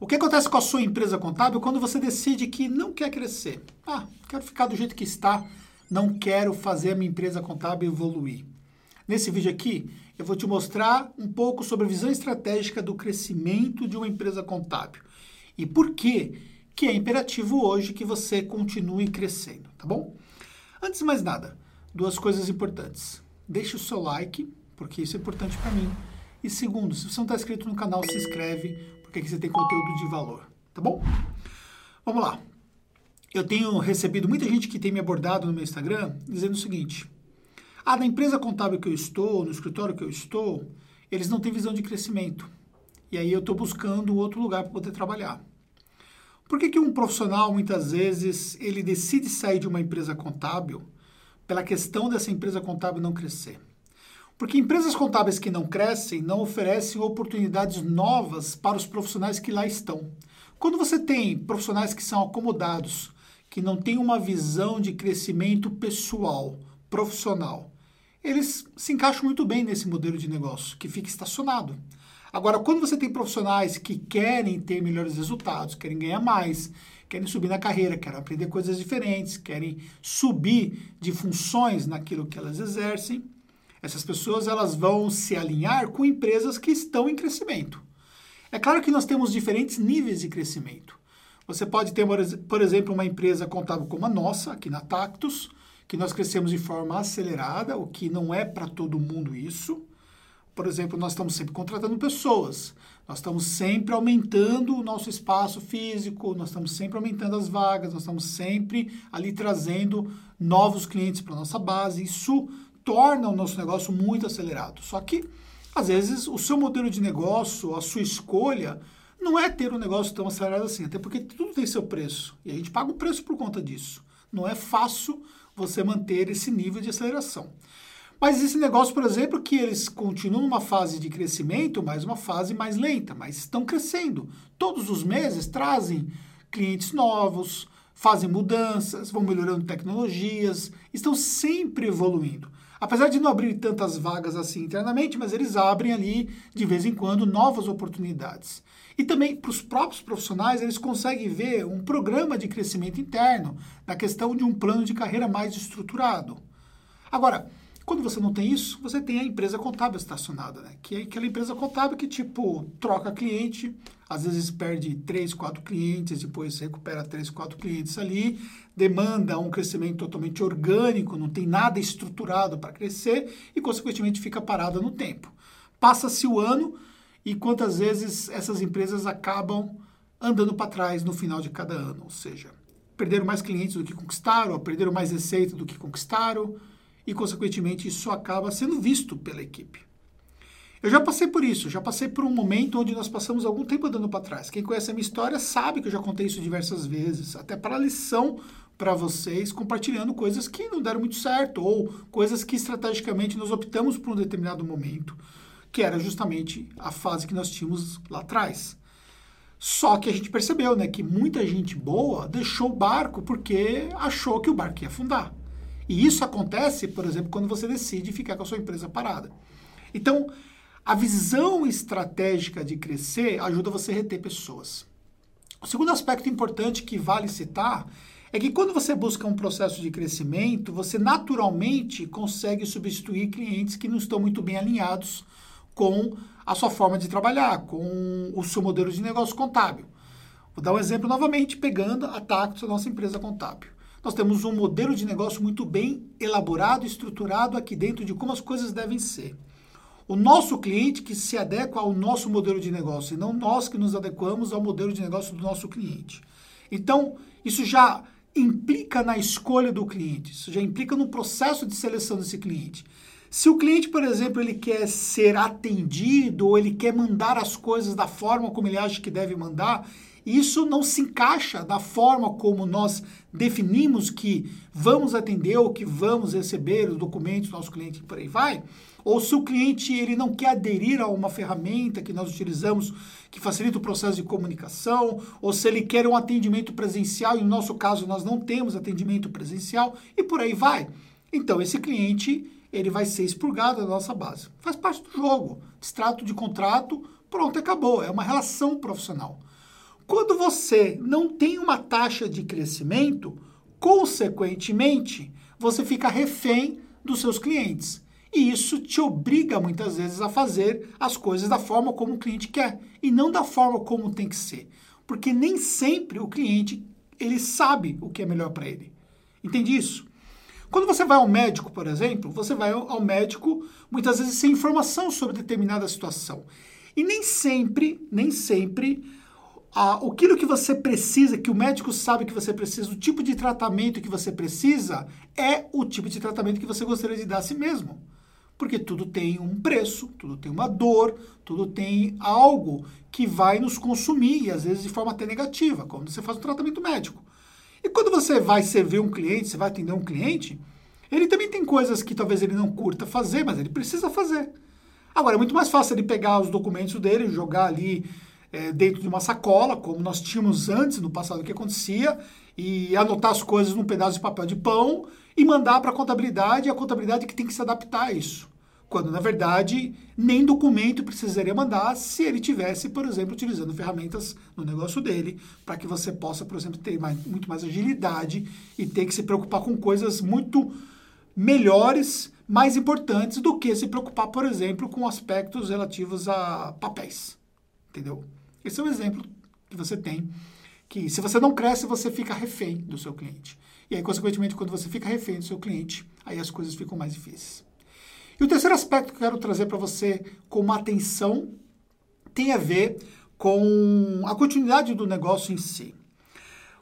O que acontece com a sua empresa contábil quando você decide que não quer crescer? Ah, quero ficar do jeito que está, não quero fazer a minha empresa contábil evoluir. Nesse vídeo aqui, eu vou te mostrar um pouco sobre a visão estratégica do crescimento de uma empresa contábil e por que que é imperativo hoje que você continue crescendo, tá bom? Antes de mais nada, duas coisas importantes. Deixe o seu like, porque isso é importante para mim. E segundo, se você não está inscrito no canal, se inscreve, porque aqui você tem conteúdo de valor, tá bom? Vamos lá. Eu tenho recebido muita gente que tem me abordado no meu Instagram dizendo o seguinte: Ah, na empresa contábil que eu estou, no escritório que eu estou, eles não têm visão de crescimento. E aí eu estou buscando outro lugar para poder trabalhar. Por que, que um profissional, muitas vezes, ele decide sair de uma empresa contábil pela questão dessa empresa contábil não crescer? Porque empresas contábeis que não crescem não oferecem oportunidades novas para os profissionais que lá estão. Quando você tem profissionais que são acomodados, que não têm uma visão de crescimento pessoal, profissional, eles se encaixam muito bem nesse modelo de negócio, que fica estacionado. Agora, quando você tem profissionais que querem ter melhores resultados, querem ganhar mais, querem subir na carreira, querem aprender coisas diferentes, querem subir de funções naquilo que elas exercem, essas pessoas elas vão se alinhar com empresas que estão em crescimento. É claro que nós temos diferentes níveis de crescimento. Você pode ter, por exemplo, uma empresa contábil como a nossa, aqui na Tactus, que nós crescemos de forma acelerada, o que não é para todo mundo isso por exemplo, nós estamos sempre contratando pessoas, nós estamos sempre aumentando o nosso espaço físico, nós estamos sempre aumentando as vagas, nós estamos sempre ali trazendo novos clientes para a nossa base. Isso torna o nosso negócio muito acelerado. Só que, às vezes, o seu modelo de negócio, a sua escolha, não é ter um negócio tão acelerado assim, até porque tudo tem seu preço. E a gente paga um preço por conta disso. Não é fácil você manter esse nível de aceleração. Mas esse negócio, por exemplo, que eles continuam numa fase de crescimento, mas uma fase mais lenta, mas estão crescendo. Todos os meses trazem clientes novos, fazem mudanças, vão melhorando tecnologias, estão sempre evoluindo. Apesar de não abrir tantas vagas assim internamente, mas eles abrem ali de vez em quando novas oportunidades. E também para os próprios profissionais, eles conseguem ver um programa de crescimento interno na questão de um plano de carreira mais estruturado. Agora, quando você não tem isso, você tem a empresa contábil estacionada, né? Que é aquela empresa contábil que, tipo, troca cliente, às vezes perde três, quatro clientes, depois recupera três, quatro clientes ali, demanda um crescimento totalmente orgânico, não tem nada estruturado para crescer e, consequentemente, fica parada no tempo. Passa-se o ano e quantas vezes essas empresas acabam andando para trás no final de cada ano, ou seja, perderam mais clientes do que conquistaram, perderam mais receita do que conquistaram, e, consequentemente, isso acaba sendo visto pela equipe. Eu já passei por isso, já passei por um momento onde nós passamos algum tempo andando para trás. Quem conhece a minha história sabe que eu já contei isso diversas vezes, até para lição para vocês, compartilhando coisas que não deram muito certo ou coisas que estrategicamente nós optamos por um determinado momento, que era justamente a fase que nós tínhamos lá atrás. Só que a gente percebeu, né, que muita gente boa deixou o barco porque achou que o barco ia afundar. E isso acontece, por exemplo, quando você decide ficar com a sua empresa parada. Então, a visão estratégica de crescer ajuda você a reter pessoas. O segundo aspecto importante que vale citar é que quando você busca um processo de crescimento, você naturalmente consegue substituir clientes que não estão muito bem alinhados com a sua forma de trabalhar, com o seu modelo de negócio contábil. Vou dar um exemplo novamente, pegando a Tactus, a nossa empresa contábil. Nós temos um modelo de negócio muito bem elaborado, estruturado aqui dentro de como as coisas devem ser. O nosso cliente que se adequa ao nosso modelo de negócio e não nós que nos adequamos ao modelo de negócio do nosso cliente. Então, isso já implica na escolha do cliente, isso já implica no processo de seleção desse cliente. Se o cliente, por exemplo, ele quer ser atendido ou ele quer mandar as coisas da forma como ele acha que deve mandar, isso não se encaixa da forma como nós definimos que vamos atender ou que vamos receber os documentos do nosso cliente e por aí vai, ou se o cliente ele não quer aderir a uma ferramenta que nós utilizamos que facilita o processo de comunicação, ou se ele quer um atendimento presencial, e no nosso caso nós não temos atendimento presencial, e por aí vai. Então esse cliente ele vai ser expurgado da nossa base. Faz parte do jogo. Extrato de contrato, pronto, acabou. É uma relação profissional. Quando você não tem uma taxa de crescimento, consequentemente, você fica refém dos seus clientes. E isso te obriga muitas vezes a fazer as coisas da forma como o cliente quer e não da forma como tem que ser. Porque nem sempre o cliente ele sabe o que é melhor para ele. Entende isso? Quando você vai ao médico, por exemplo, você vai ao médico muitas vezes sem informação sobre determinada situação. E nem sempre, nem sempre, aquilo que você precisa, que o médico sabe que você precisa, o tipo de tratamento que você precisa, é o tipo de tratamento que você gostaria de dar a si mesmo. Porque tudo tem um preço, tudo tem uma dor, tudo tem algo que vai nos consumir, e às vezes de forma até negativa, quando você faz um tratamento médico. E quando você vai servir um cliente, você vai atender um cliente, ele também tem coisas que talvez ele não curta fazer, mas ele precisa fazer. Agora, é muito mais fácil ele pegar os documentos dele, jogar ali é, dentro de uma sacola, como nós tínhamos antes, no passado, que acontecia, e anotar as coisas num pedaço de papel de pão e mandar para a contabilidade, e a contabilidade que tem que se adaptar a isso quando na verdade nem documento precisaria mandar se ele tivesse, por exemplo, utilizando ferramentas no negócio dele, para que você possa, por exemplo, ter mais, muito mais agilidade e ter que se preocupar com coisas muito melhores, mais importantes do que se preocupar, por exemplo, com aspectos relativos a papéis. Entendeu? Esse é um exemplo que você tem que se você não cresce, você fica refém do seu cliente. E aí, consequentemente, quando você fica refém do seu cliente, aí as coisas ficam mais difíceis. E o terceiro aspecto que eu quero trazer para você com uma atenção tem a ver com a continuidade do negócio em si.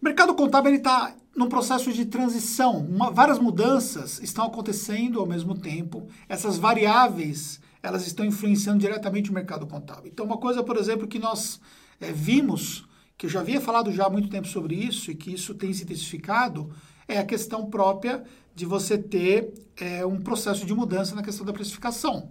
O mercado contábil está num processo de transição. Uma, várias mudanças estão acontecendo ao mesmo tempo. Essas variáveis elas estão influenciando diretamente o mercado contábil. Então, uma coisa, por exemplo, que nós é, vimos, que eu já havia falado já há muito tempo sobre isso e que isso tem se intensificado, é a questão própria de você ter é, um processo de mudança na questão da precificação.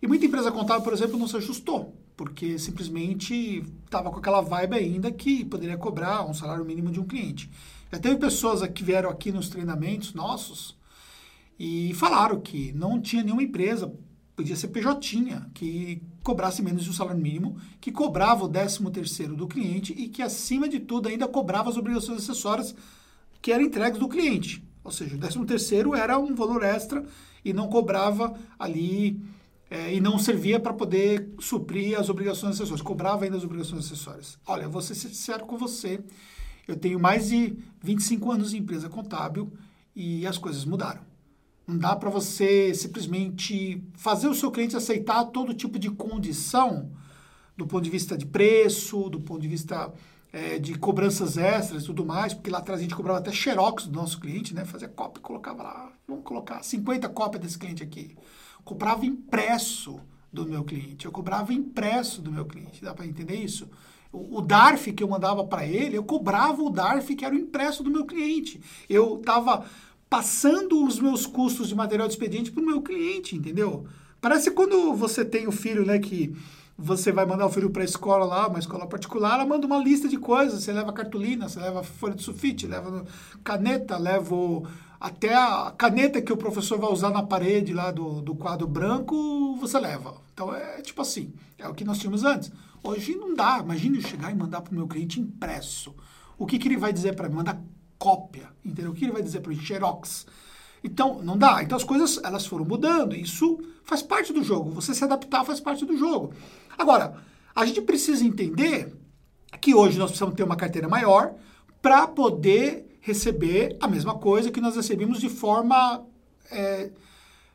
E muita empresa contábil, por exemplo, não se ajustou, porque simplesmente estava com aquela vibe ainda que poderia cobrar um salário mínimo de um cliente. Já teve pessoas que vieram aqui nos treinamentos nossos e falaram que não tinha nenhuma empresa, podia ser PJ, que cobrasse menos de um salário mínimo, que cobrava o 13 terceiro do cliente e que, acima de tudo, ainda cobrava as obrigações acessórias que eram entregues do cliente. Ou seja, o 13 terceiro era um valor extra e não cobrava ali é, e não servia para poder suprir as obrigações acessórias, cobrava ainda as obrigações acessórias. Olha, vou ser sincero com você, eu tenho mais de 25 anos de empresa contábil e as coisas mudaram. Não dá para você simplesmente fazer o seu cliente aceitar todo tipo de condição do ponto de vista de preço, do ponto de vista é, de cobranças extras e tudo mais, porque lá atrás a gente cobrava até xerox do nosso cliente, né? Fazia cópia, colocava lá, vamos colocar 50 cópias desse cliente aqui. Cobrava impresso do meu cliente, eu cobrava impresso do meu cliente, dá para entender isso? O, o DARF que eu mandava para ele, eu cobrava o DARF que era o impresso do meu cliente. Eu estava passando os meus custos de material de expediente para o meu cliente, entendeu? Parece quando você tem o filho, né, que você vai mandar o filho para a escola lá, uma escola particular, ela manda uma lista de coisas. Você leva cartolina, você leva folha de sulfite, leva caneta, leva até a caneta que o professor vai usar na parede lá do, do quadro branco, você leva. Então é tipo assim, é o que nós tínhamos antes. Hoje não dá. Imagine eu chegar e mandar para o meu cliente impresso. O que, que ele vai dizer para mim? Mandar cópia, entendeu? O que ele vai dizer para mim? Xerox. Então, não dá. Então as coisas elas foram mudando. Isso faz parte do jogo. Você se adaptar faz parte do jogo. Agora, a gente precisa entender que hoje nós precisamos ter uma carteira maior para poder receber a mesma coisa que nós recebemos de forma é,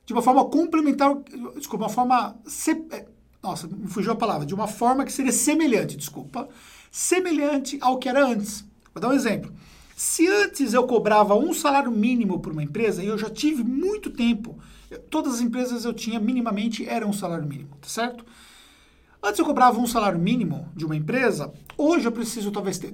de uma forma complementar, desculpa, uma forma se, é, nossa, me fugiu a palavra, de uma forma que seria semelhante, desculpa, semelhante ao que era antes. Vou dar um exemplo. Se antes eu cobrava um salário mínimo por uma empresa, e eu já tive muito tempo, todas as empresas eu tinha minimamente era um salário mínimo, tá certo? Antes eu cobrava um salário mínimo de uma empresa, hoje eu preciso talvez ter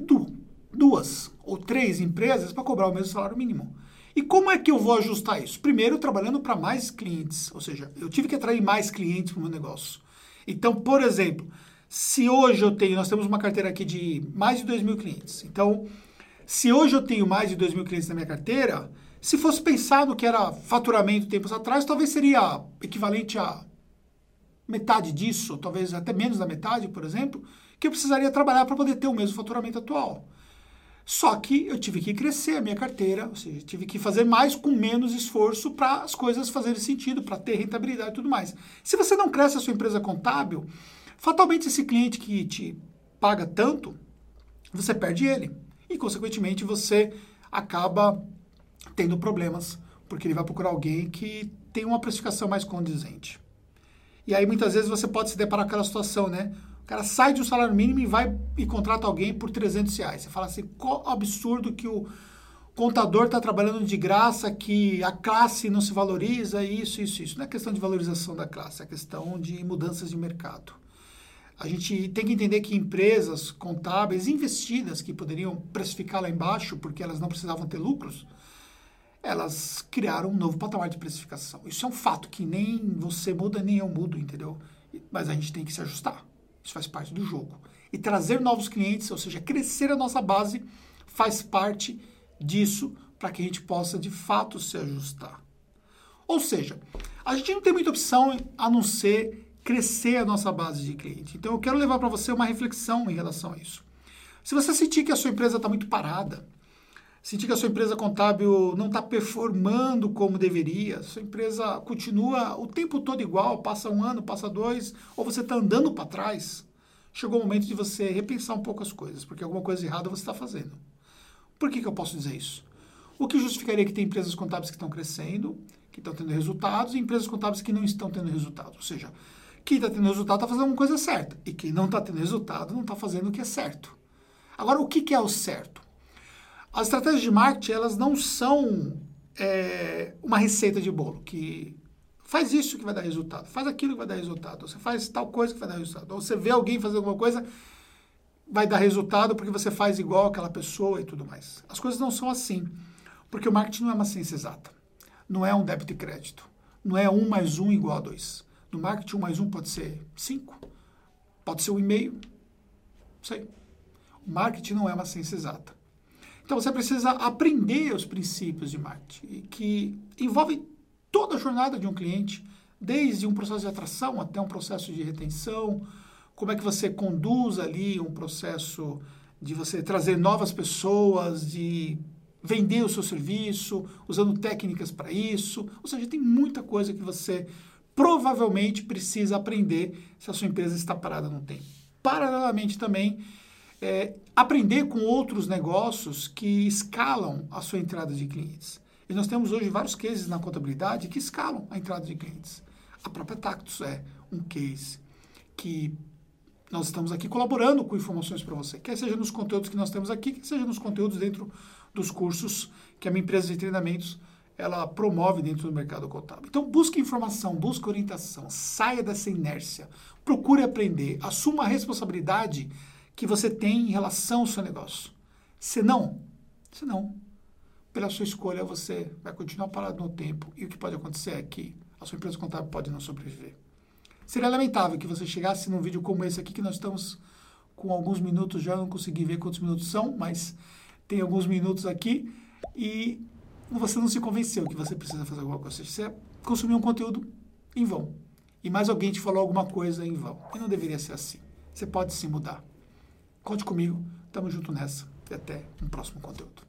duas ou três empresas para cobrar o mesmo salário mínimo. E como é que eu vou ajustar isso? Primeiro, trabalhando para mais clientes, ou seja, eu tive que atrair mais clientes para o meu negócio. Então, por exemplo, se hoje eu tenho, nós temos uma carteira aqui de mais de 2 mil clientes. Então, se hoje eu tenho mais de 2 mil clientes na minha carteira, se fosse pensado que era faturamento tempos atrás, talvez seria equivalente a metade disso, talvez até menos da metade, por exemplo, que eu precisaria trabalhar para poder ter o mesmo faturamento atual. Só que eu tive que crescer a minha carteira, ou seja, tive que fazer mais com menos esforço para as coisas fazerem sentido, para ter rentabilidade e tudo mais. Se você não cresce a sua empresa contábil, fatalmente esse cliente que te paga tanto, você perde ele. E, consequentemente, você acaba tendo problemas, porque ele vai procurar alguém que tem uma precificação mais condizente. E aí, muitas vezes, você pode se deparar com aquela situação, né? O cara sai de um salário mínimo e vai e contrata alguém por 300 reais. Você fala assim, qual absurdo que o contador está trabalhando de graça, que a classe não se valoriza, isso, isso, isso. Não é questão de valorização da classe, é questão de mudanças de mercado. A gente tem que entender que empresas contábeis investidas, que poderiam precificar lá embaixo, porque elas não precisavam ter lucros, elas criaram um novo patamar de precificação. Isso é um fato que nem você muda, nem eu mudo, entendeu? Mas a gente tem que se ajustar. Isso faz parte do jogo. E trazer novos clientes, ou seja, crescer a nossa base, faz parte disso para que a gente possa de fato se ajustar. Ou seja, a gente não tem muita opção a não ser crescer a nossa base de cliente. Então eu quero levar para você uma reflexão em relação a isso. Se você sentir que a sua empresa está muito parada, sentir que a sua empresa contábil não está performando como deveria, sua empresa continua o tempo todo igual, passa um ano, passa dois, ou você está andando para trás, chegou o momento de você repensar um pouco as coisas, porque alguma coisa errada você está fazendo. Por que, que eu posso dizer isso? O que justificaria que tem empresas contábeis que estão crescendo, que estão tendo resultados, e empresas contábeis que não estão tendo resultados. Ou seja, quem está tendo resultado está fazendo uma coisa certa, e quem não está tendo resultado não está fazendo o que é certo. Agora, o que, que é o certo? As estratégias de marketing, elas não são é, uma receita de bolo, que faz isso que vai dar resultado, faz aquilo que vai dar resultado, você faz tal coisa que vai dar resultado. Ou você vê alguém fazer alguma coisa, vai dar resultado porque você faz igual aquela pessoa e tudo mais. As coisas não são assim, porque o marketing não é uma ciência exata. Não é um débito e crédito. Não é um mais um igual a dois. No marketing, um mais um pode ser cinco, pode ser um e meio, não sei. O marketing não é uma ciência exata. Então você precisa aprender os princípios de marketing, que envolve toda a jornada de um cliente, desde um processo de atração até um processo de retenção, como é que você conduz ali um processo de você trazer novas pessoas, de vender o seu serviço, usando técnicas para isso. Ou seja, tem muita coisa que você provavelmente precisa aprender se a sua empresa está parada no tempo. Paralelamente também, é, aprender com outros negócios que escalam a sua entrada de clientes. E nós temos hoje vários cases na contabilidade que escalam a entrada de clientes. A própria Tactus é um case que nós estamos aqui colaborando com informações para você, quer seja nos conteúdos que nós temos aqui, quer seja nos conteúdos dentro dos cursos que a minha empresa de treinamentos ela promove dentro do mercado contábil. Então busque informação, busque orientação, saia dessa inércia, procure aprender, assuma a responsabilidade que você tem em relação ao seu negócio. Senão, senão, pela sua escolha, você vai continuar parado no tempo e o que pode acontecer é que a sua empresa contábil pode não sobreviver. Seria lamentável que você chegasse num vídeo como esse aqui, que nós estamos com alguns minutos, já não consegui ver quantos minutos são, mas tem alguns minutos aqui, e você não se convenceu que você precisa fazer alguma coisa. Você consumiu um conteúdo em vão. E mais alguém te falou alguma coisa em vão. E não deveria ser assim. Você pode se mudar. Conte comigo, tamo junto nessa e até um próximo conteúdo.